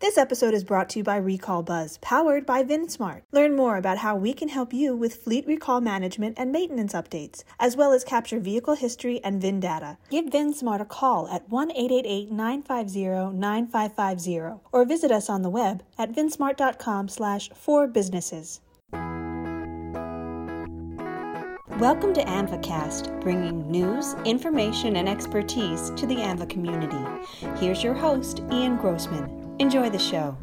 This episode is brought to you by Recall Buzz, powered by VinSmart. Learn more about how we can help you with fleet recall management and maintenance updates, as well as capture vehicle history and VIN data. Give VinSmart a call at 1 888 950 9550 or visit us on the web at vinsmart.com slash for businesses. Welcome to AAMVAcast, bringing news, information, and expertise to the AAMVA community. Here's your host, Ian Grossman. Enjoy the show.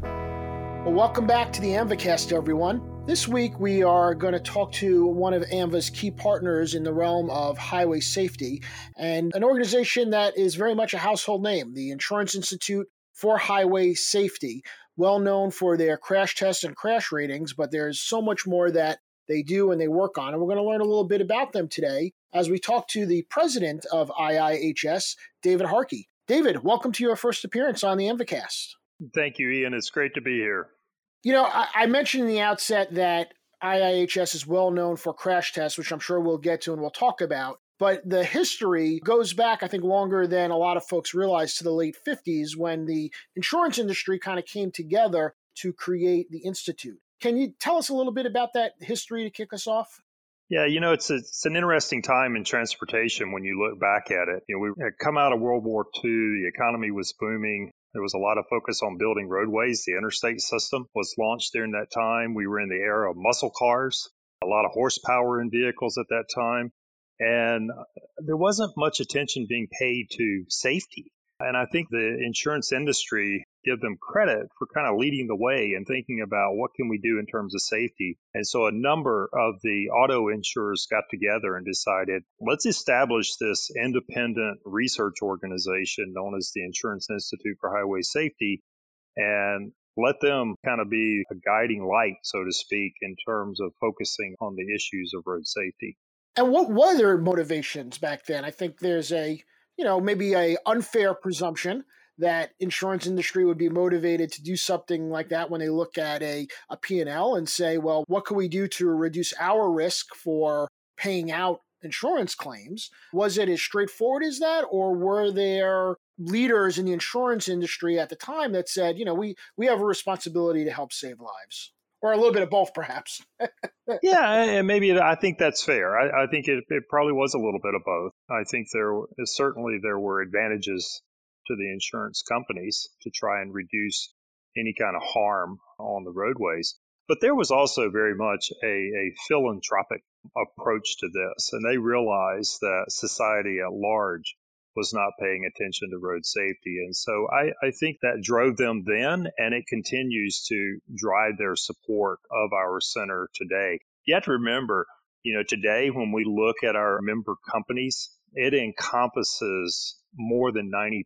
Well, welcome back to the AAMVAcast, everyone. This week, we are going to talk to one of AAMVA's key partners in the realm of highway safety and an organization that is very much a household name, the Insurance Institute for Highway Safety, well known for their crash tests and crash ratings, but there's so much more that they do and they work on. And we're going to learn a little bit about them today as we talk to the president of IIHS, David Harkey. David, welcome to your first appearance on the AAMVAcast. Thank you, Ian. It's great to be here. You know, I, I mentioned in the outset that IIHS is well known for crash tests, which I'm sure we'll get to and we'll talk about. But the history goes back, I think, longer than a lot of folks realize to the late 50s when the insurance industry kind of came together to create the Institute. Can you tell us a little bit about that history to kick us off? Yeah, you know, it's a, it's an interesting time in transportation when you look back at it. You know, we had come out of World War II, the economy was booming. There was a lot of focus on building roadways. The interstate system was launched during that time. We were in the era of muscle cars, a lot of horsepower in vehicles at that time. And uh, there wasn't much attention being paid to safety. And I think the insurance industry give them credit for kind of leading the way and thinking about what can we do in terms of safety. And so a number of the auto insurers got together and decided, let's establish this independent research organization known as the Insurance Institute for Highway Safety and let them kind of be a guiding light, so to speak, in terms of focusing on the issues of road safety. And what were their motivations back then? I think there's a you know, maybe a unfair presumption that insurance industry would be motivated to do something like that when they look at a, a P&L and say, well, what can we do to reduce our risk for paying out insurance claims? Was it as straightforward as that, or were there leaders in the insurance industry at the time that said, you know, we, we have a responsibility to help save lives? or a little bit of both, perhaps. yeah, and maybe I think that's fair. I, I think it, it, probably was a little bit of both. I think there certainly there were advantages to the insurance companies to try and reduce any kind of harm on the roadways. But there was also very much a, a philanthropic approach to this, and they realized that society at large was not paying attention to road safety. And so I, I think that drove them then, and it continues to drive their support of our center today. You have to remember, you know, today when we look at our member companies, it encompasses more than 90%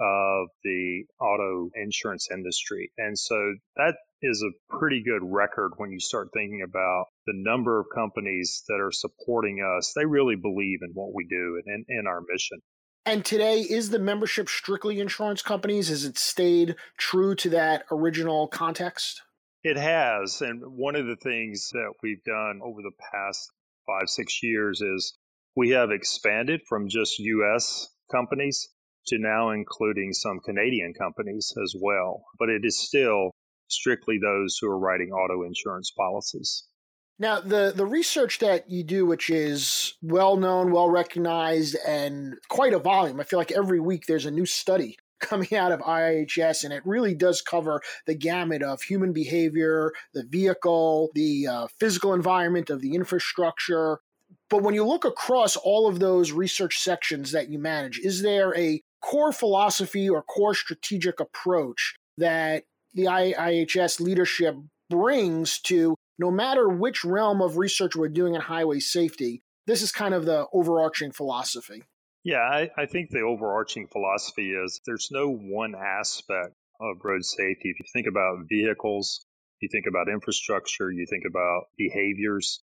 of the auto insurance industry. And so that is a pretty good record when you start thinking about the number of companies that are supporting us. They really believe in what we do and in, in our mission. And today, is the membership strictly insurance companies? Has it stayed true to that original context? It has. And one of the things that we've done over the past five, six years is we have expanded from just U.S. companies to now including some Canadian companies as well. But it is still strictly those who are writing auto insurance policies. Now, the, the research that you do, which is well known, well recognized, and quite a volume, I feel like every week there's a new study coming out of IHS, and it really does cover the gamut of human behavior, the vehicle, the uh, physical environment of the infrastructure. But when you look across all of those research sections that you manage, is there a core philosophy or core strategic approach that the IIHS leadership brings to no matter which realm of research we're doing in highway safety, this is kind of the overarching philosophy. Yeah, I, I, think the overarching philosophy is there's no one aspect of road safety. If you think about vehicles, you think about infrastructure, you think about behaviors,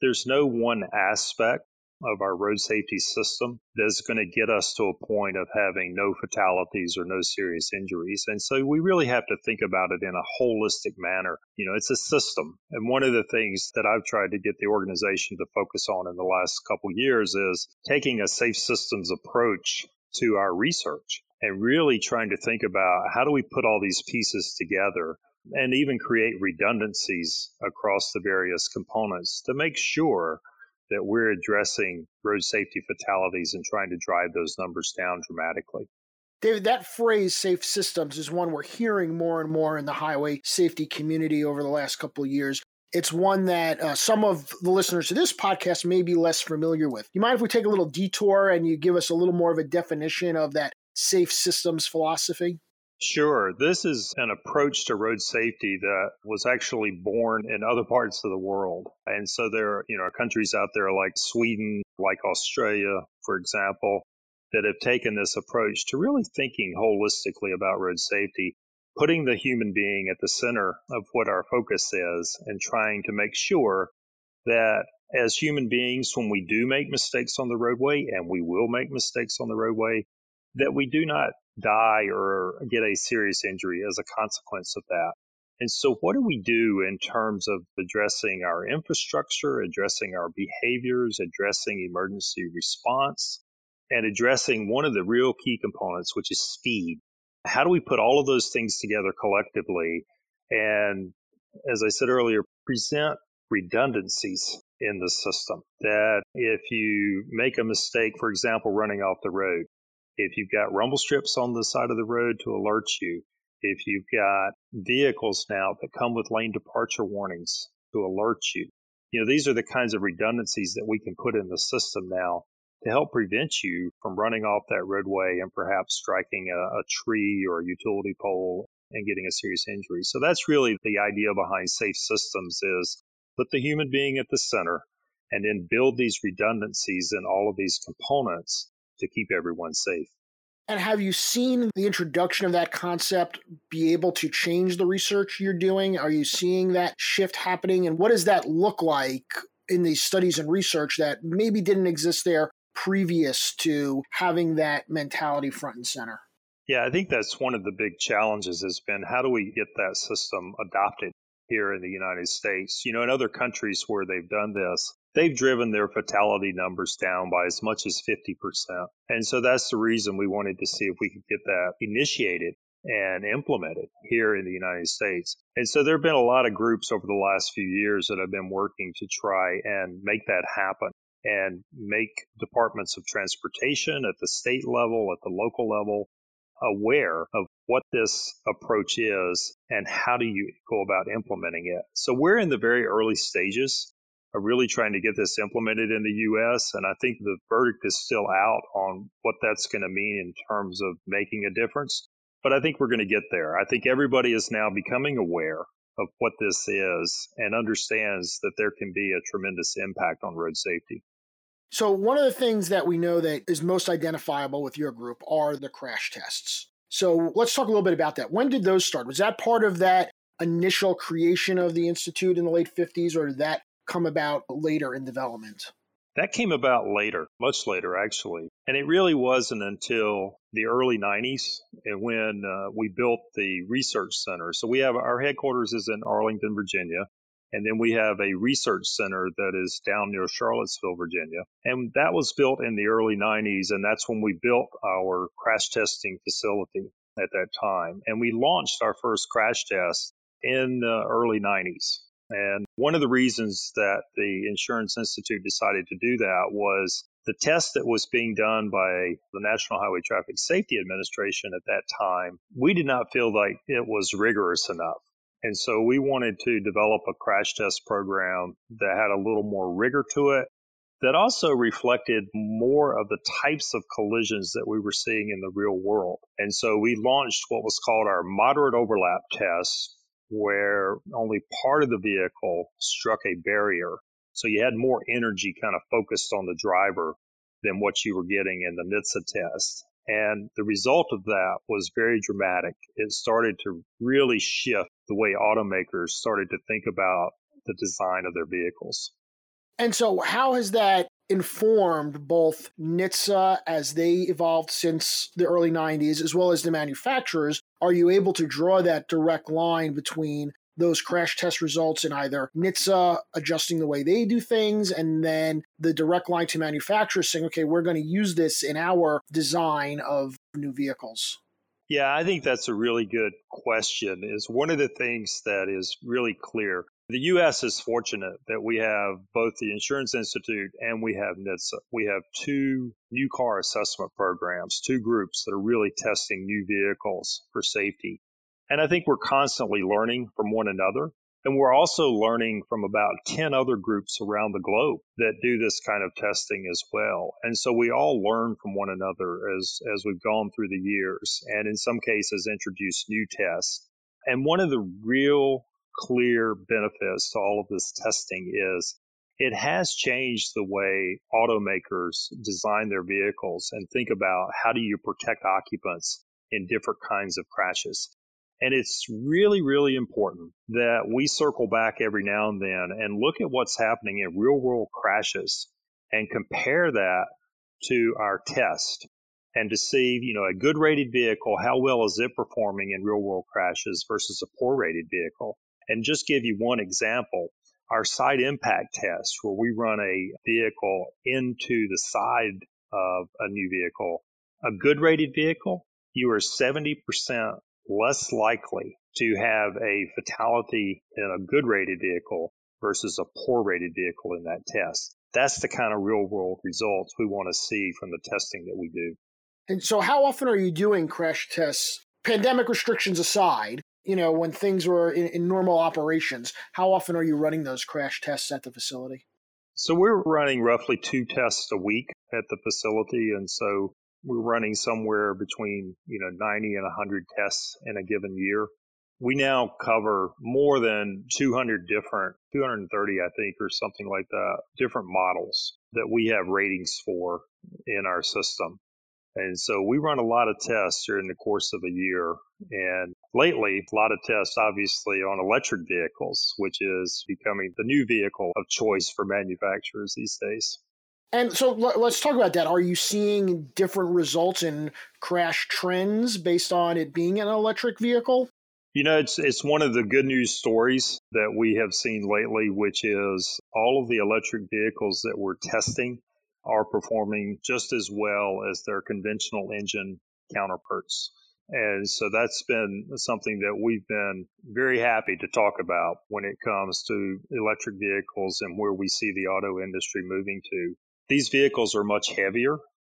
there's no one aspect of our road safety system that's going to get us to a point of having no fatalities or no serious injuries. And so we really have to think about it in a holistic manner. You know, it's a system. And one of the things that I've tried to get the organization to focus on in the last couple years is taking a safe systems approach to our research. and really trying to think about how do we put all these pieces together and even create redundancies across the various components to make sure that we're addressing road safety fatalities and trying to drive those numbers down dramatically. David, that phrase safe systems is one we're hearing more and more in the highway safety community over the last couple of years. It's one that uh, some of the listeners to this podcast may be less familiar with. You mind if we take a little detour and you give us a little more of a definition of that safe systems philosophy? Sure. This is an approach to road safety that was actually born in other parts of the world. And so there, are, you know, countries out there like Sweden, like Australia, for example, that have taken this approach to really thinking holistically about road safety, putting the human being at the center of what our focus is and trying to make sure that as human beings, when we do make mistakes on the roadway, and we will make mistakes on the roadway, that we do not die or get a serious injury as a consequence of that. And so, what do we do in terms of addressing our infrastructure, addressing our behaviors, addressing emergency response, and addressing one of the real key components, which is speed? How do we put all of those things together collectively? And as I said earlier, present redundancies in the system. That if you make a mistake, for example, running off the road, if you've got rumble strips on the side of the road to alert you, if you've got vehicles now that come with lane departure warnings to alert you, you know, these are the kinds of redundancies that we can put in the system now to help prevent you from running off that roadway and perhaps striking a, a tree or a utility pole and getting a serious injury. So that's really the idea behind safe systems is put the human being at the center and then build these redundancies in all of these components to keep everyone safe. And have you seen the introduction of that concept be able to change the research you're doing? Are you seeing that shift happening? And what does that look like in these studies and research that maybe didn't exist there previous to having that mentality front and center? Yeah, I think that's one of the big challenges has been how do we get that system adopted here in the United States? You know, in other countries where they've done this, they've driven their fatality numbers down by as much as 50%. And so that's the reason we wanted to see if we could get that initiated and implemented here in the United States. And so there have been a lot of groups over the last few years that have been working to try and make that happen and make departments of transportation at the state level, at the local level, aware of what this approach is and how do you go about implementing it. So we're in the very early stages are really trying to get this implemented in the U.S. And I think the verdict is still out on what that's going to mean in terms of making a difference. But I think we're going to get there. I think everybody is now becoming aware of what this is and understands that there can be a tremendous impact on road safety. So, one of the things that we know that is most identifiable with your group are the crash tests. So, let's talk a little bit about that. When did those start? Was that part of that initial creation of the Institute in the late 50s, or did that come about later in development? That came about later, much later actually. And it really wasn't until the early 90s and when uh, we built the research center. So we have our headquarters is in Arlington, Virginia. And then we have a research center that is down near Charlottesville, Virginia. And that was built in the early 90s. And that's when we built our crash testing facility at that time. And we launched our first crash test in the early 90s. And one of the reasons that the Insurance Institute decided to do that was the test that was being done by the National Highway Traffic Safety Administration at that time, we did not feel like it was rigorous enough. And so we wanted to develop a crash test program that had a little more rigor to it, that also reflected more of the types of collisions that we were seeing in the real world. And so we launched what was called our moderate overlap test, where only part of the vehicle struck a barrier. So you had more energy kind of focused on the driver than what you were getting in the NHTSA test. And the result of that was very dramatic. It started to really shift the way automakers started to think about the design of their vehicles. And so, how has that informed both NHTSA as they evolved since the early 90s, as well as the manufacturers? Are you able to draw that direct line between those crash test results in either NHTSA adjusting the way they do things, and then the direct line to manufacturers saying, okay, we're going to use this in our design of new vehicles? Yeah, I think that's a really good question. Is one of the things that is really clear. The U.S. is fortunate that we have both the Insurance Institute and we have NHTSA. We have two new car assessment programs, two groups that are really testing new vehicles for safety. And I think we're constantly learning from one another. And we're also learning from about 10 other groups around the globe that do this kind of testing as well. And so we all learn from one another as, as we've gone through the years and in some cases introduce new tests. And one of the real clear benefits to all of this testing is it has changed the way automakers design their vehicles and think about how do you protect occupants in different kinds of crashes. And it's really, really important that we circle back every now and then and look at what's happening in real world crashes and compare that to our test and to see, you know, a good rated vehicle, how well is it performing in real world crashes versus a poor rated vehicle. And just give you one example, our side impact test where we run a vehicle into the side of a new vehicle, a good rated vehicle, you are 70% less likely to have a fatality in a good rated vehicle versus a poor rated vehicle in that test. That's the kind of real world results we want to see from the testing that we do. And so, how often are you doing crash tests, pandemic restrictions aside? You know, when things were in, in normal operations, how often are you running those crash tests at the facility? So, we're running roughly two tests a week at the facility. And so, we're running somewhere between you know 90 and 100 tests in a given year. We now cover more than 200 different, 230 I think, or something like that, different models that we have ratings for in our system. And so we run a lot of tests during the course of a year. And lately, a lot of tests, obviously, on electric vehicles, which is becoming the new vehicle of choice for manufacturers these days. And so let's talk about that. Are you seeing different results in crash trends based on it being an electric vehicle? You know, it's it's one of the good news stories that we have seen lately, which is all of the electric vehicles that we're testing are performing just as well as their conventional engine counterparts. And so that's been something that we've been very happy to talk about when it comes to electric vehicles and where we see the auto industry moving to. These vehicles are much heavier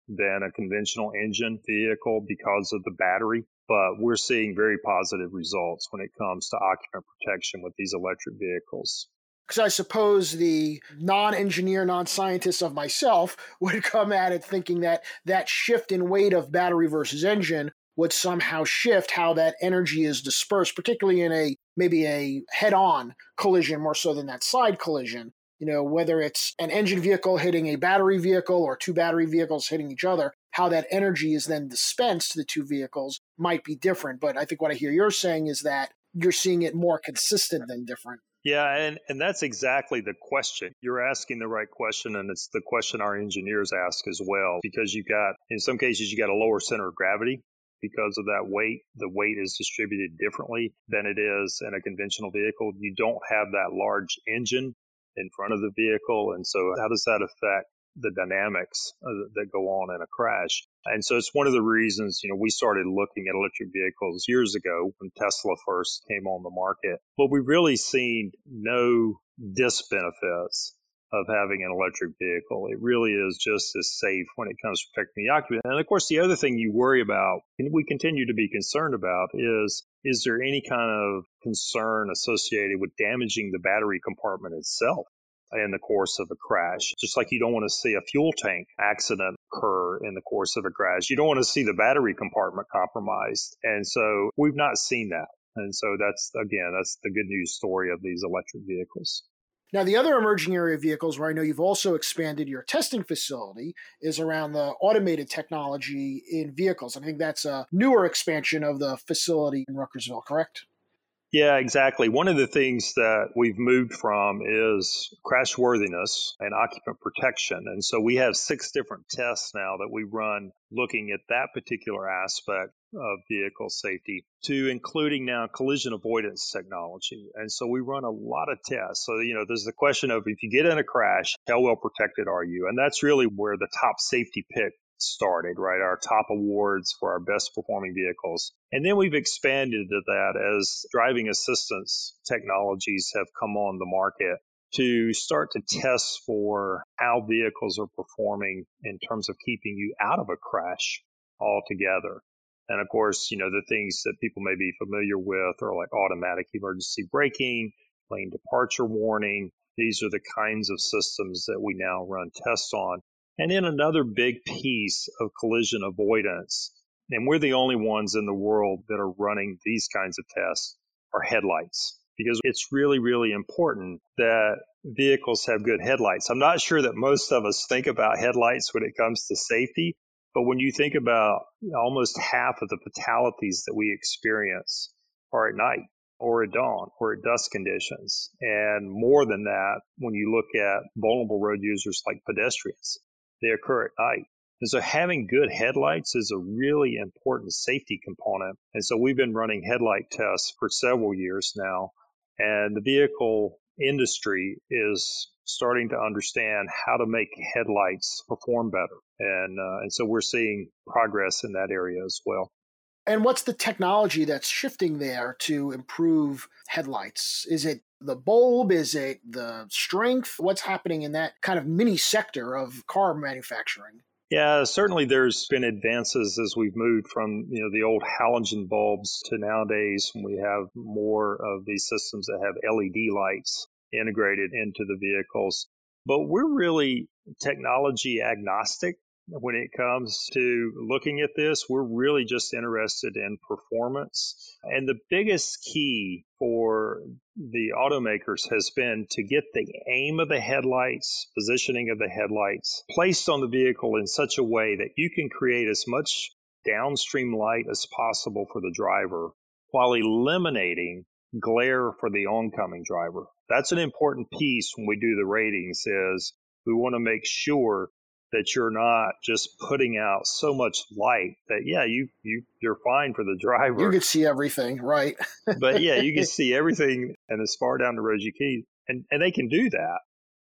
than a conventional engine vehicle because of the battery, but we're seeing very positive results when it comes to occupant protection with these electric vehicles. Because I suppose the non engineer, non scientist of myself would come at it thinking that that shift in weight of battery versus engine would somehow shift how that energy is dispersed, particularly in a maybe a head on collision more so than that side collision you know, whether it's an engine vehicle hitting a battery vehicle or two battery vehicles hitting each other, how that energy is then dispensed to the two vehicles might be different. But I think what I hear you're saying is that you're seeing it more consistent than different. Yeah, and, and that's exactly the question. You're asking the right question, and it's the question our engineers ask as well, because you've got, in some cases, you've got a lower center of gravity because of that weight. The weight is distributed differently than it is in a conventional vehicle. You don't have that large engine in front of the vehicle. And so, how does that affect the dynamics uh, that go on in a crash? And so, it's one of the reasons, you know, we started looking at electric vehicles years ago when Tesla first came on the market. But we've really seen no disbenefits of having an electric vehicle. It really is just as safe when it comes to protecting the occupant. And of course, the other thing you worry about, and we continue to be concerned about, is is there any kind of concern associated with damaging the battery compartment itself? in the course of a crash. Just like you don't want to see a fuel tank accident occur in the course of a crash. You don't want to see the battery compartment compromised. And so we've not seen that. And so that's, again, that's the good news story of these electric vehicles. Now, the other emerging area of vehicles where I know you've also expanded your testing facility is around the automated technology in vehicles. I think that's a newer expansion of the facility in Ruckersville, correct? Yeah, exactly. One of the things that we've moved from is crash worthiness and occupant protection. And so we have six different tests now that we run looking at that particular aspect of vehicle safety to including now collision avoidance technology. And so we run a lot of tests. So, you know, there's the question of if you get in a crash, how well protected are you? And that's really where the top safety pick started, right? Our top awards for our best performing vehicles. And then we've expanded to that as driving assistance technologies have come on the market to start to test for how vehicles are performing in terms of keeping you out of a crash altogether. And of course, you know, the things that people may be familiar with are like automatic emergency braking, lane departure warning. These are the kinds of systems that we now run tests on. And then another big piece of collision avoidance, and we're the only ones in the world that are running these kinds of tests, are headlights. Because it's really, really important that vehicles have good headlights. I'm not sure that most of us think about headlights when it comes to safety, but when you think about almost half of the fatalities that we experience are at night or at dawn or at dusk conditions. And more than that, when you look at vulnerable road users like pedestrians, they occur at night. And so having good headlights is a really important safety component. And so we've been running headlight tests for several years now. And the vehicle industry is starting to understand how to make headlights perform better. And, uh, and so we're seeing progress in that area as well. And what's the technology that's shifting there to improve headlights? Is it the bulb? Is it the strength? What's happening in that kind of mini sector of car manufacturing? Yeah, certainly there's been advances as we've moved from, you know, the old halogen bulbs to nowadays when we have more of these systems that have LED lights integrated into the vehicles. But we're really technology agnostic when it comes to looking at this, we're really just interested in performance. And the biggest key for the automakers has been to get the aim of the headlights, positioning of the headlights placed on the vehicle in such a way that you can create as much downstream light as possible for the driver while eliminating glare for the oncoming driver. That's an important piece when we do the ratings is we want to make sure that you're not just putting out so much light that yeah you you you're fine for the driver. You can see everything right? But yeah you can see everything and as far down the road as you can and and they can do that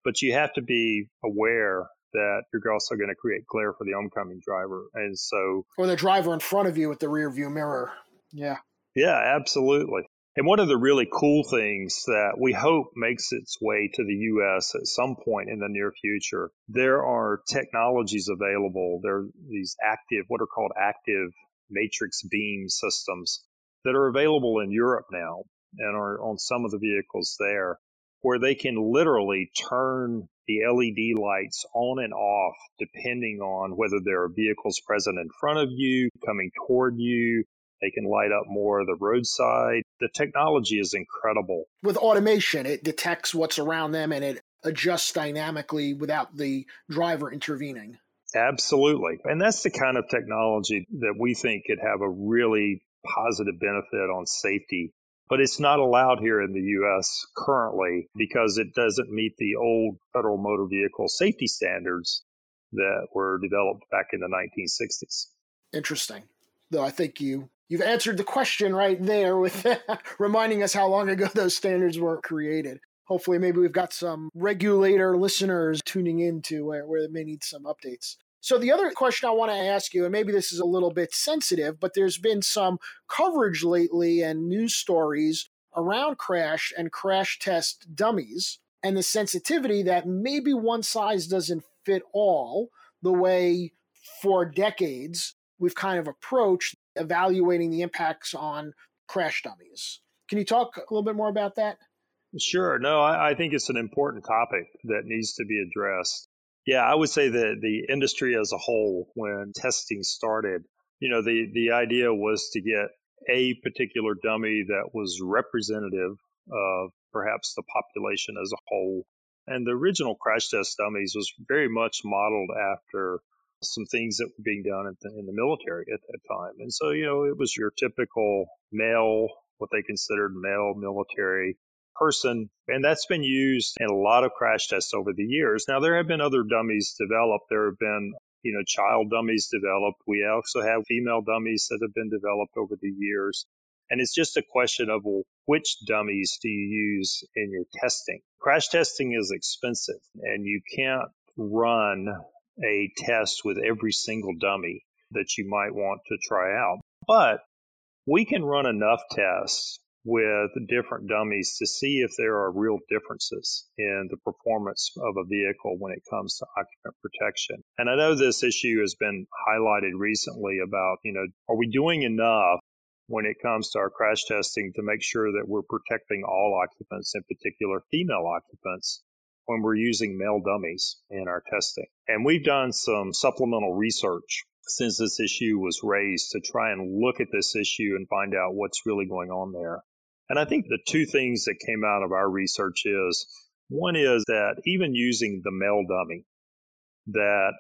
but you have to be aware that you're also going to create glare for the oncoming driver and so or the driver in front of you with the rear view mirror. Yeah. Yeah absolutely and one of the really cool things that we hope makes its way to the US at some point in the near future, there are technologies available. There are these active, what are called active matrix beam systems that are available in Europe now and are on some of the vehicles there, where they can literally turn the LED lights on and off depending on whether there are vehicles present in front of you, coming toward you, they can light up more of the roadside. The technology is incredible. With automation, it detects what's around them and it adjusts dynamically without the driver intervening. Absolutely. And that's the kind of technology that we think could have a really positive benefit on safety. But it's not allowed here in the U.S. currently because it doesn't meet the old federal motor vehicle safety standards that were developed back in the 1960s. Interesting. Though I think you you've answered the question right there with reminding us how long ago those standards were created. Hopefully, maybe we've got some regulator listeners tuning into where, where they may need some updates. So, the other question I want to ask you, and maybe this is a little bit sensitive, but there's been some coverage lately and news stories around crash and crash test dummies and the sensitivity that maybe one size doesn't fit all the way for decades we've kind of approached evaluating the impacts on crash dummies. Can you talk a little bit more about that? Sure. No, I, I, think it's an important topic that needs to be addressed. Yeah, I would say that the industry as a whole, when testing started, you know, the, the idea was to get a particular dummy that was representative of perhaps the population as a whole. And the original crash test dummies was very much modeled after some things that were being done the, in the military at that time. And so, you know, it was your typical male what they considered male military person. And that's been used in a lot of crash tests over the years. Now, there have been other dummies developed. There have been, you know, child dummies developed. We also have female dummies that have been developed over the years. And it's just a question of well, which dummies do you use in your testing? Crash testing is expensive and you can't run a test with every single dummy that you might want to try out. But we can run enough tests with different dummies to see if there are real differences in the performance of a vehicle when it comes to occupant protection. And I know this issue has been highlighted recently about, you know, are we doing enough when it comes to our crash testing to make sure that we're protecting all occupants, in particular female occupants, when we're using male dummies in our testing. And we've done some supplemental research since this issue was raised to try and look at this issue and find out what's really going on there. And I think the two things that came out of our research is one is that even using the male dummy, that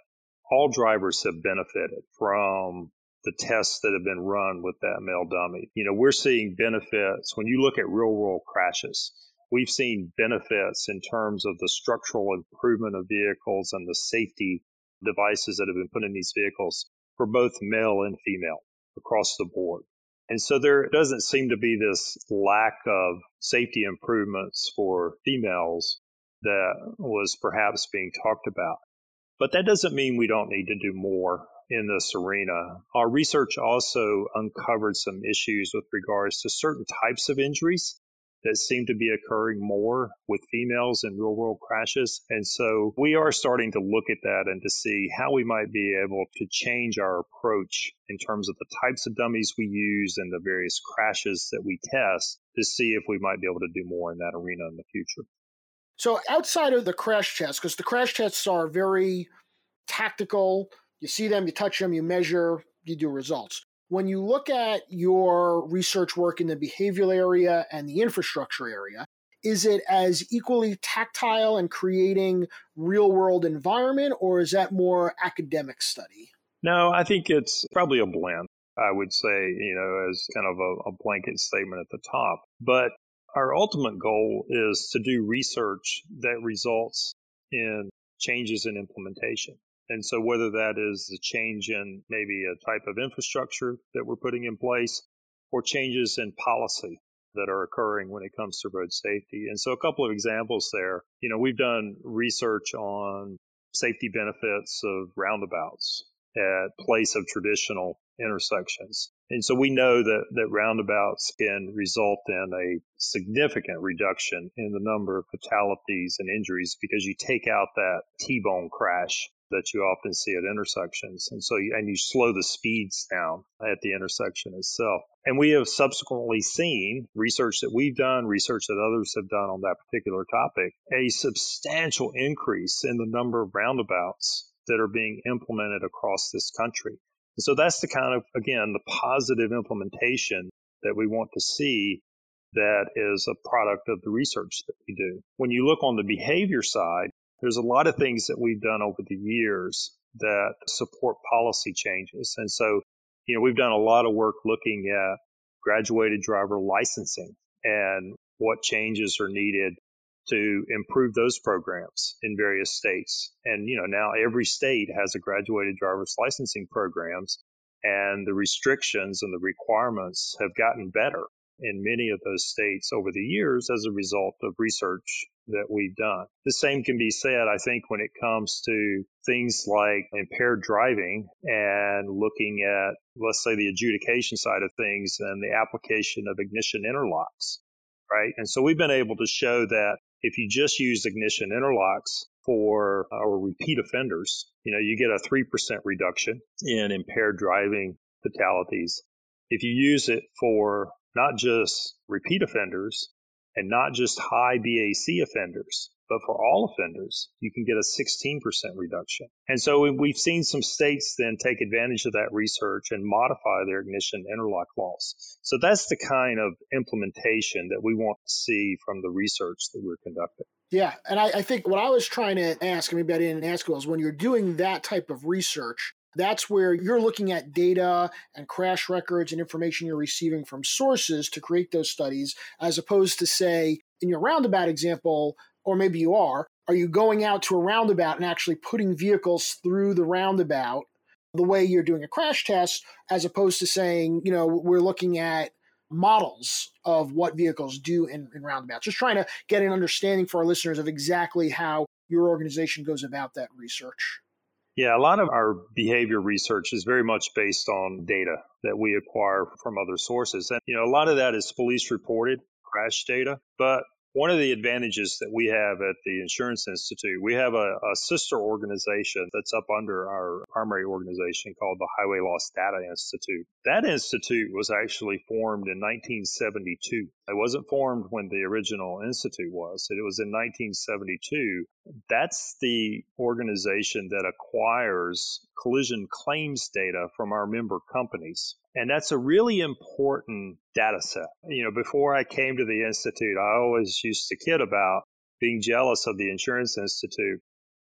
all drivers have benefited from the tests that have been run with that male dummy. You know, we're seeing benefits when you look at real world crashes. We've seen benefits in terms of the structural improvement of vehicles and the safety devices that have been put in these vehicles for both male and female across the board. And so there doesn't seem to be this lack of safety improvements for females that was perhaps being talked about. But that doesn't mean we don't need to do more in this arena. Our research also uncovered some issues with regards to certain types of injuries that seem to be occurring more with females in real world crashes. And so we are starting to look at that and to see how we might be able to change our approach in terms of the types of dummies we use and the various crashes that we test to see if we might be able to do more in that arena in the future. So outside of the crash tests, because the crash tests are very tactical, you see them, you touch them, you measure, you do results. When you look at your research work in the behavioral area and the infrastructure area, is it as equally tactile and creating real world environment, or is that more academic study? No, I think it's probably a blend. I would say, you know, as kind of a, a blanket statement at the top. But our ultimate goal is to do research that results in changes in implementation. And so whether that is a change in maybe a type of infrastructure that we're putting in place or changes in policy that are occurring when it comes to road safety. And so a couple of examples there, you know, we've done research on safety benefits of roundabouts at place of traditional intersections. And so we know that, that roundabouts can result in a significant reduction in the number of fatalities and injuries because you take out that T-bone crash that you often see at intersections. And so, you, and you slow the speeds down at the intersection itself. And we have subsequently seen research that we've done, research that others have done on that particular topic, a substantial increase in the number of roundabouts that are being implemented across this country. And so that's the kind of, again, the positive implementation that we want to see that is a product of the research that we do. When you look on the behavior side, there's a lot of things that we've done over the years that support policy changes. And so, you know, we've done a lot of work looking at graduated driver licensing and what changes are needed to improve those programs in various states. And, you know, now every state has a graduated driver's licensing programs and the restrictions and the requirements have gotten better in many of those states over the years as a result of research that we've done. The same can be said, I think, when it comes to things like impaired driving and looking at, let's say, the adjudication side of things and the application of ignition interlocks, right? And so we've been able to show that if you just use ignition interlocks for our repeat offenders, you know, you get a 3% reduction in impaired driving fatalities. If you use it for not just repeat offenders and not just high BAC offenders, but for all offenders, you can get a 16% reduction. And so we've seen some states then take advantage of that research and modify their ignition interlock laws. So that's the kind of implementation that we want to see from the research that we're conducting. Yeah. And I, I think what I was trying to ask, maybe I didn't ask, was when you're doing that type of research, That's where you're looking at data and crash records and information you're receiving from sources to create those studies, as opposed to, say, in your roundabout example, or maybe you are, are you going out to a roundabout and actually putting vehicles through the roundabout the way you're doing a crash test, as opposed to saying, you know, we're looking at models of what vehicles do in, in roundabouts. Just trying to get an understanding for our listeners of exactly how your organization goes about that research. Yeah, a lot of our behavior research is very much based on data that we acquire from other sources. And, you know, a lot of that is police reported crash data, but one of the advantages that we have at the Insurance Institute, we have a, a, sister organization that's up under our primary organization called the Highway Loss Data Institute. That institute was actually formed in 1972. It wasn't formed when the original institute was. It was in 1972. That's the organization that acquires collision claims data from our member companies. And that's a really important data set. You know, before I came to the Institute, I always used to kid about being jealous of the Insurance Institute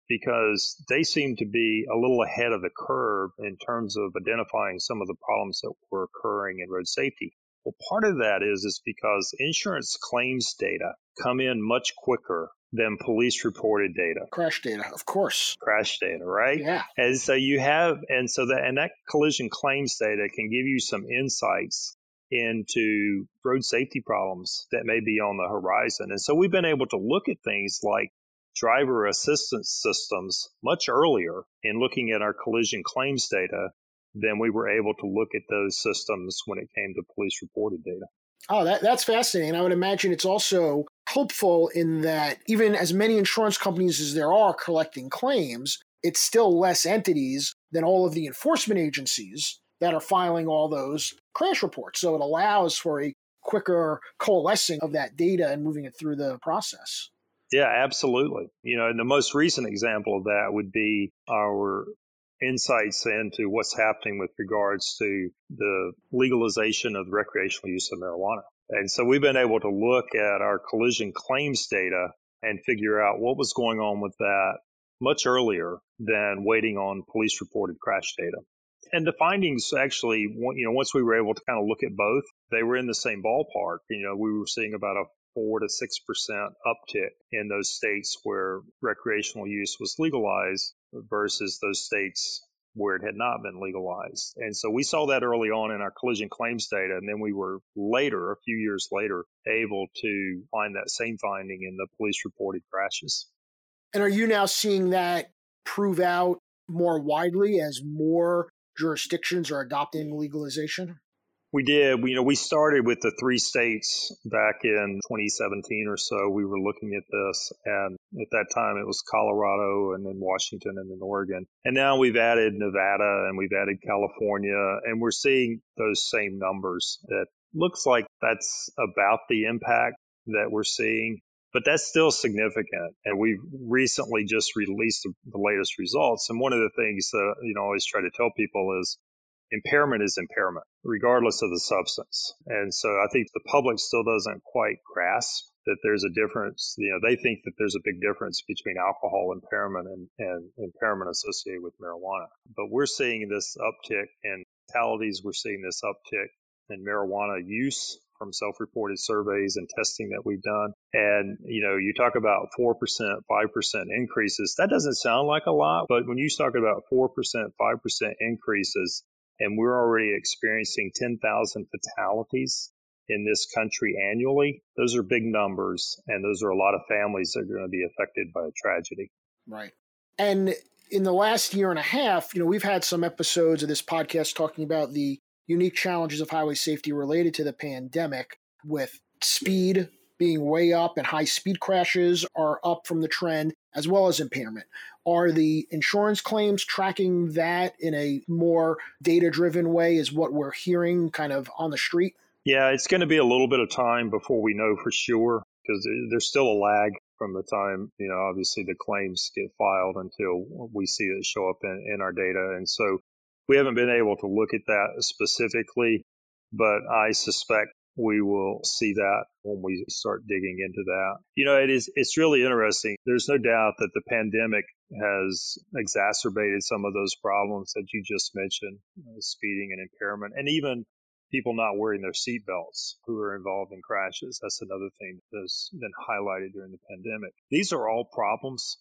because they seem to be a little ahead of the curve in terms of identifying some of the problems that were occurring in road safety. Well, part of that is is because insurance claims data come in much quicker than police reported data. Crash data, of course. Crash data, right? Yeah. And so you have, and so that, and that collision claims data can give you some insights into road safety problems that may be on the horizon. And so we've been able to look at things like driver assistance systems much earlier in looking at our collision claims data than we were able to look at those systems when it came to police reported data. Oh, that, that's fascinating. I would imagine it's also hopeful in that even as many insurance companies as there are collecting claims, it's still less entities than all of the enforcement agencies that are filing all those crash reports. So it allows for a quicker coalescing of that data and moving it through the process. Yeah, absolutely. You know, and the most recent example of that would be our insights into what's happening with regards to the legalization of the recreational use of marijuana. And so we've been able to look at our collision claims data and figure out what was going on with that much earlier than waiting on police reported crash data. And the findings actually, you know, once we were able to kind of look at both, they were in the same ballpark. You know, we were seeing about a four to six percent uptick in those states where recreational use was legalized versus those states where it had not been legalized. And so we saw that early on in our collision claims data. And then we were later, a few years later, able to find that same finding in the police reported crashes. And are you now seeing that prove out more widely as more jurisdictions are adopting legalization? We did. We, you know, we started with the three states back in 2017 or so. We were looking at this, and at that time it was Colorado, and then Washington, and then Oregon. And now we've added Nevada, and we've added California, and we're seeing those same numbers. That looks like that's about the impact that we're seeing but that's still significant. And we've recently just released the, latest results. And one of the things that, you know, I always try to tell people is impairment is impairment, regardless of the substance. And so I think the public still doesn't quite grasp that there's a difference. You know, they think that there's a big difference between alcohol impairment and, and impairment associated with marijuana. But we're seeing this uptick in fatalities. We're seeing this uptick in marijuana use from self-reported surveys and testing that we've done. And, you know, you talk about 4%, 5% increases. That doesn't sound like a lot, but when you talk about 4%, 5% increases, and we're already experiencing 10,000 fatalities in this country annually. Those are big numbers, and those are a lot of families that are going to be affected by a tragedy. Right. And in the last year and a half, you know, we've had some episodes of this podcast talking about the unique challenges of highway safety related to the pandemic with speed being way up and high speed crashes are up from the trend as well as impairment. Are the insurance claims tracking that in a more data driven way, is what we're hearing kind of on the street? Yeah, it's going to be a little bit of time before we know for sure because there's still a lag from the time, you know, obviously the claims get filed until we see it show up in, in our data. And so we haven't been able to look at that specifically, but I suspect we will see that when we start digging into that. You know, it is it's really interesting. There's no doubt that the pandemic has exacerbated some of those problems that you just mentioned, uh, speeding and impairment, and even people not wearing their seatbelts who are involved in crashes. That's another thing that's been highlighted during the pandemic. These are all problems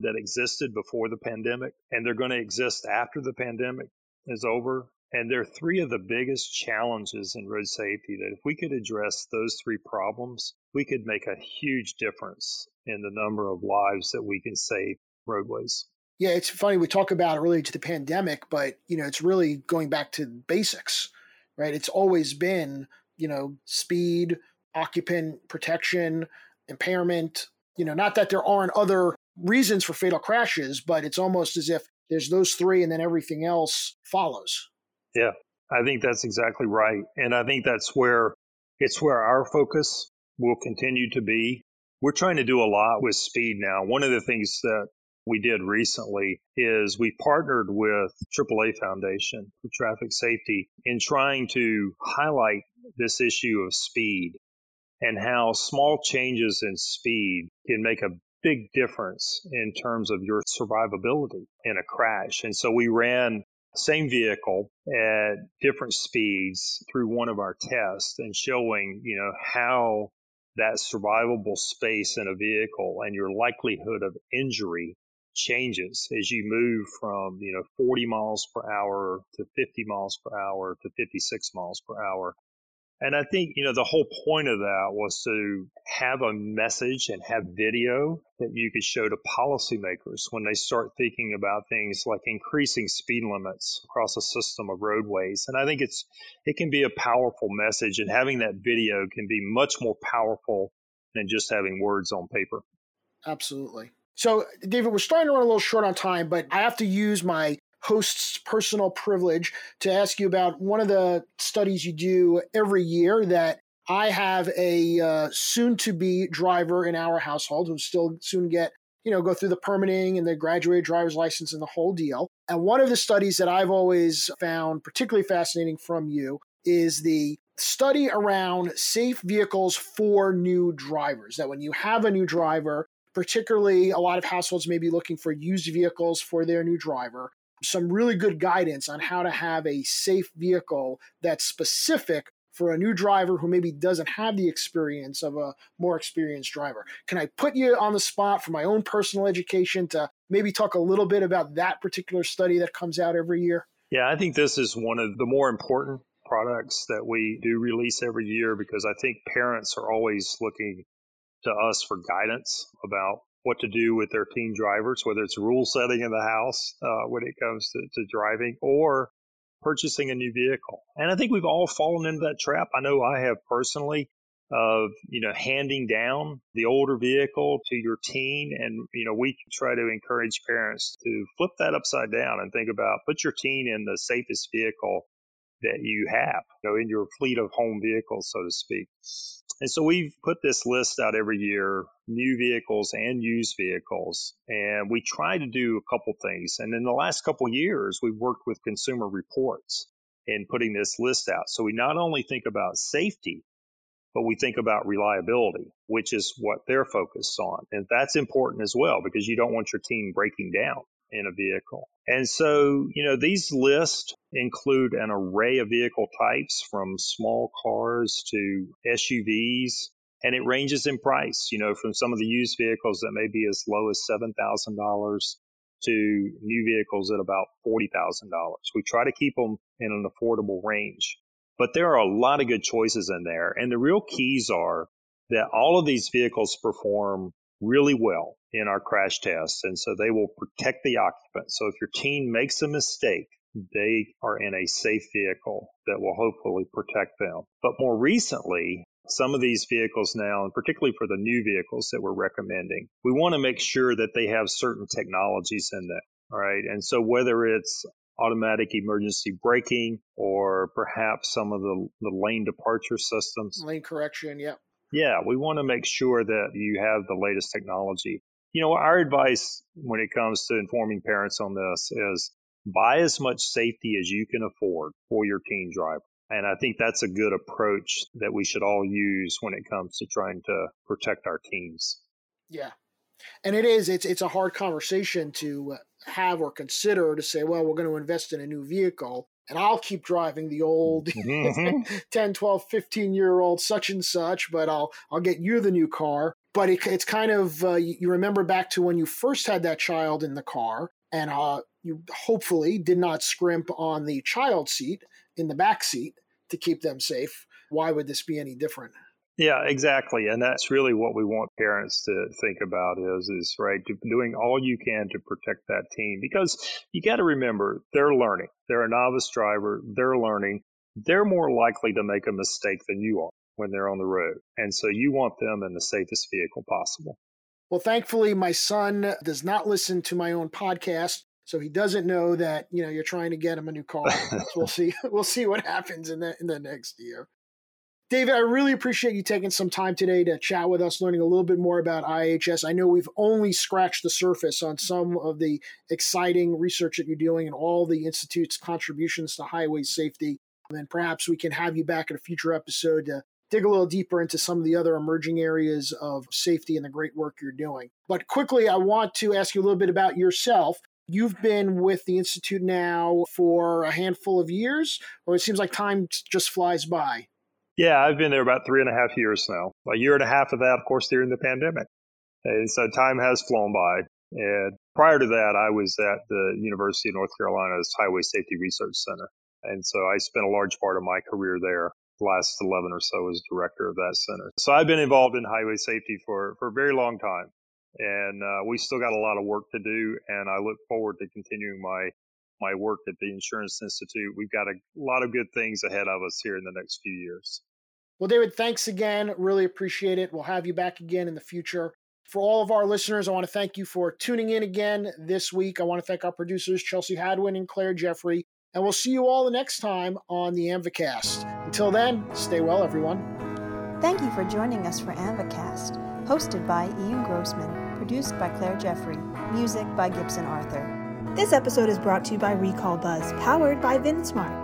that existed before the pandemic, and they're going to exist after the pandemic is over. And they're three of the biggest challenges in road safety that if we could address those three problems, we could make a huge difference in the number of lives that we can save roadways. Yeah, it's funny we talk about it related to the pandemic, but you know, it's really going back to basics, right? It's always been, you know, speed, occupant protection, impairment, you know, not that there aren't other reasons for fatal crashes, but it's almost as if there's those three and then everything else follows. Yeah, I think that's exactly right. And I think that's where it's where our focus will continue to be. We're trying to do a lot with speed now. One of the things that we did recently is we partnered with AAA Foundation for Traffic Safety in trying to highlight this issue of speed and how small changes in speed can make a big difference in terms of your survivability in a crash. And so we ran same vehicle at different speeds through one of our tests and showing, you know, how that survivable space in a vehicle and your likelihood of injury changes as you move from, you know, 40 miles per hour to 50 miles per hour to 56 miles per hour. And I think, you know, the whole point of that was to have a message and have video that you could show to policymakers when they start thinking about things like increasing speed limits across a system of roadways. And I think it's, it can be a powerful message and having that video can be much more powerful than just having words on paper. Absolutely. So, David, we're starting to run a little short on time, but I have to use my host's personal privilege to ask you about one of the studies you do every year that I have a uh, soon to be driver in our household who still soon get, you know, go through the permitting and the graduated driver's license and the whole deal. And one of the studies that I've always found particularly fascinating from you is the study around safe vehicles for new drivers. That when you have a new driver, particularly a lot of households may be looking for used vehicles for their new driver some really good guidance on how to have a safe vehicle that's specific for a new driver who maybe doesn't have the experience of a more experienced driver. Can I put you on the spot for my own personal education to maybe talk a little bit about that particular study that comes out every year? Yeah, I think this is one of the more important products that we do release every year because I think parents are always looking to us for guidance about what to do with their teen drivers, whether it's rule setting in the house uh, when it comes to, to driving or purchasing a new vehicle. And I think we've all fallen into that trap. I know I have personally of you know handing down the older vehicle to your teen and you know we try to encourage parents to flip that upside down and think about put your teen in the safest vehicle that you have you know in your fleet of home vehicles so to speak and so we've put this list out every year, new vehicles and used vehicles, and we try to do a couple things. And in the last couple years, we've worked with Consumer Reports in putting this list out. So we not only think about safety, but we think about reliability, which is what they're focused on. And that's important as well because you don't want your team breaking down in a vehicle. And so, you know, these lists include an array of vehicle types from small cars to SUVs, and it ranges in price, you know, from some of the used vehicles that may be as low as $7,000 to new vehicles at about $40,000. We try to keep them in an affordable range. But there are a lot of good choices in there. And the real keys are that all of these vehicles perform really well in our crash tests. And so they will protect the occupant. So if your teen makes a mistake, they are in a safe vehicle that will hopefully protect them. But more recently, some of these vehicles now, and particularly for the new vehicles that we're recommending, we want to make sure that they have certain technologies in them. All right. And so whether it's automatic emergency braking or perhaps some of the, the lane departure systems. Lane correction, yep. Yeah, we want to make sure that you have the latest technology. You know, our advice when it comes to informing parents on this is buy as much safety as you can afford for your teen driver. And I think that's a good approach that we should all use when it comes to trying to protect our teens. Yeah. And it is, it's, it's a hard conversation to have or consider to say, well, we're going to invest in a new vehicle and I'll keep driving the old mm-hmm. 10, 12, 15 year old such and such, but I'll, I'll get you the new car. But it, it's kind of, uh, you, remember back to when you first had that child in the car and uh, you hopefully did not scrimp on the child seat in the back seat to keep them safe. Why would this be any different? Yeah, exactly. And that's really what we want parents to think about is, is right, doing all you can to protect that team because you got to remember they're learning. They're a novice driver. They're learning. They're more likely to make a mistake than you are when they're on the road. And so you want them in the safest vehicle possible. Well, thankfully, my son does not listen to my own podcast. So he doesn't know that you know you're trying to get him a new car. so we'll see. We'll see what happens in the in the next year. David, I really appreciate you taking some time today to chat with us, learning a little bit more about IIHS. I know we've only scratched the surface on some of the exciting research that you're doing and all the Institute's contributions to highway safety. And perhaps we can have you back in a future episode to dig a little deeper into some of the other emerging areas of safety and the great work you're doing. But quickly, I want to ask you a little bit about yourself. You've been with the Institute now for a handful of years, or it seems like time just flies by. Yeah, I've been there about three and a half years now. A year and a half of that, of course, during the pandemic. And so time has flown by. And prior to that, I was at the University of North Carolina's Highway Safety Research Center. And so I spent a large part of my career there, last 11 or so as director of that center. So I've been involved in highway safety for, for a very long time. And uh, we still got a lot of work to do. And I look forward to continuing my my work at the Insurance Institute. We've got a lot of good things ahead of us here in the next few years. Well, David, thanks again. Really appreciate it. We'll have you back again in the future. For all of our listeners, I want to thank you for tuning in again this week. I want to thank our producers, Chelsea Hadwin and Claire Jeffrey. And we'll see you all the next time on the AAMVAcast. Until then, stay well, everyone. Thank you for joining us for AAMVAcast, hosted by Ian Grossman, produced by Claire Jeffrey, music by Gibson Arthur. This episode is brought to you by Recall Buzz, powered by VinSmart.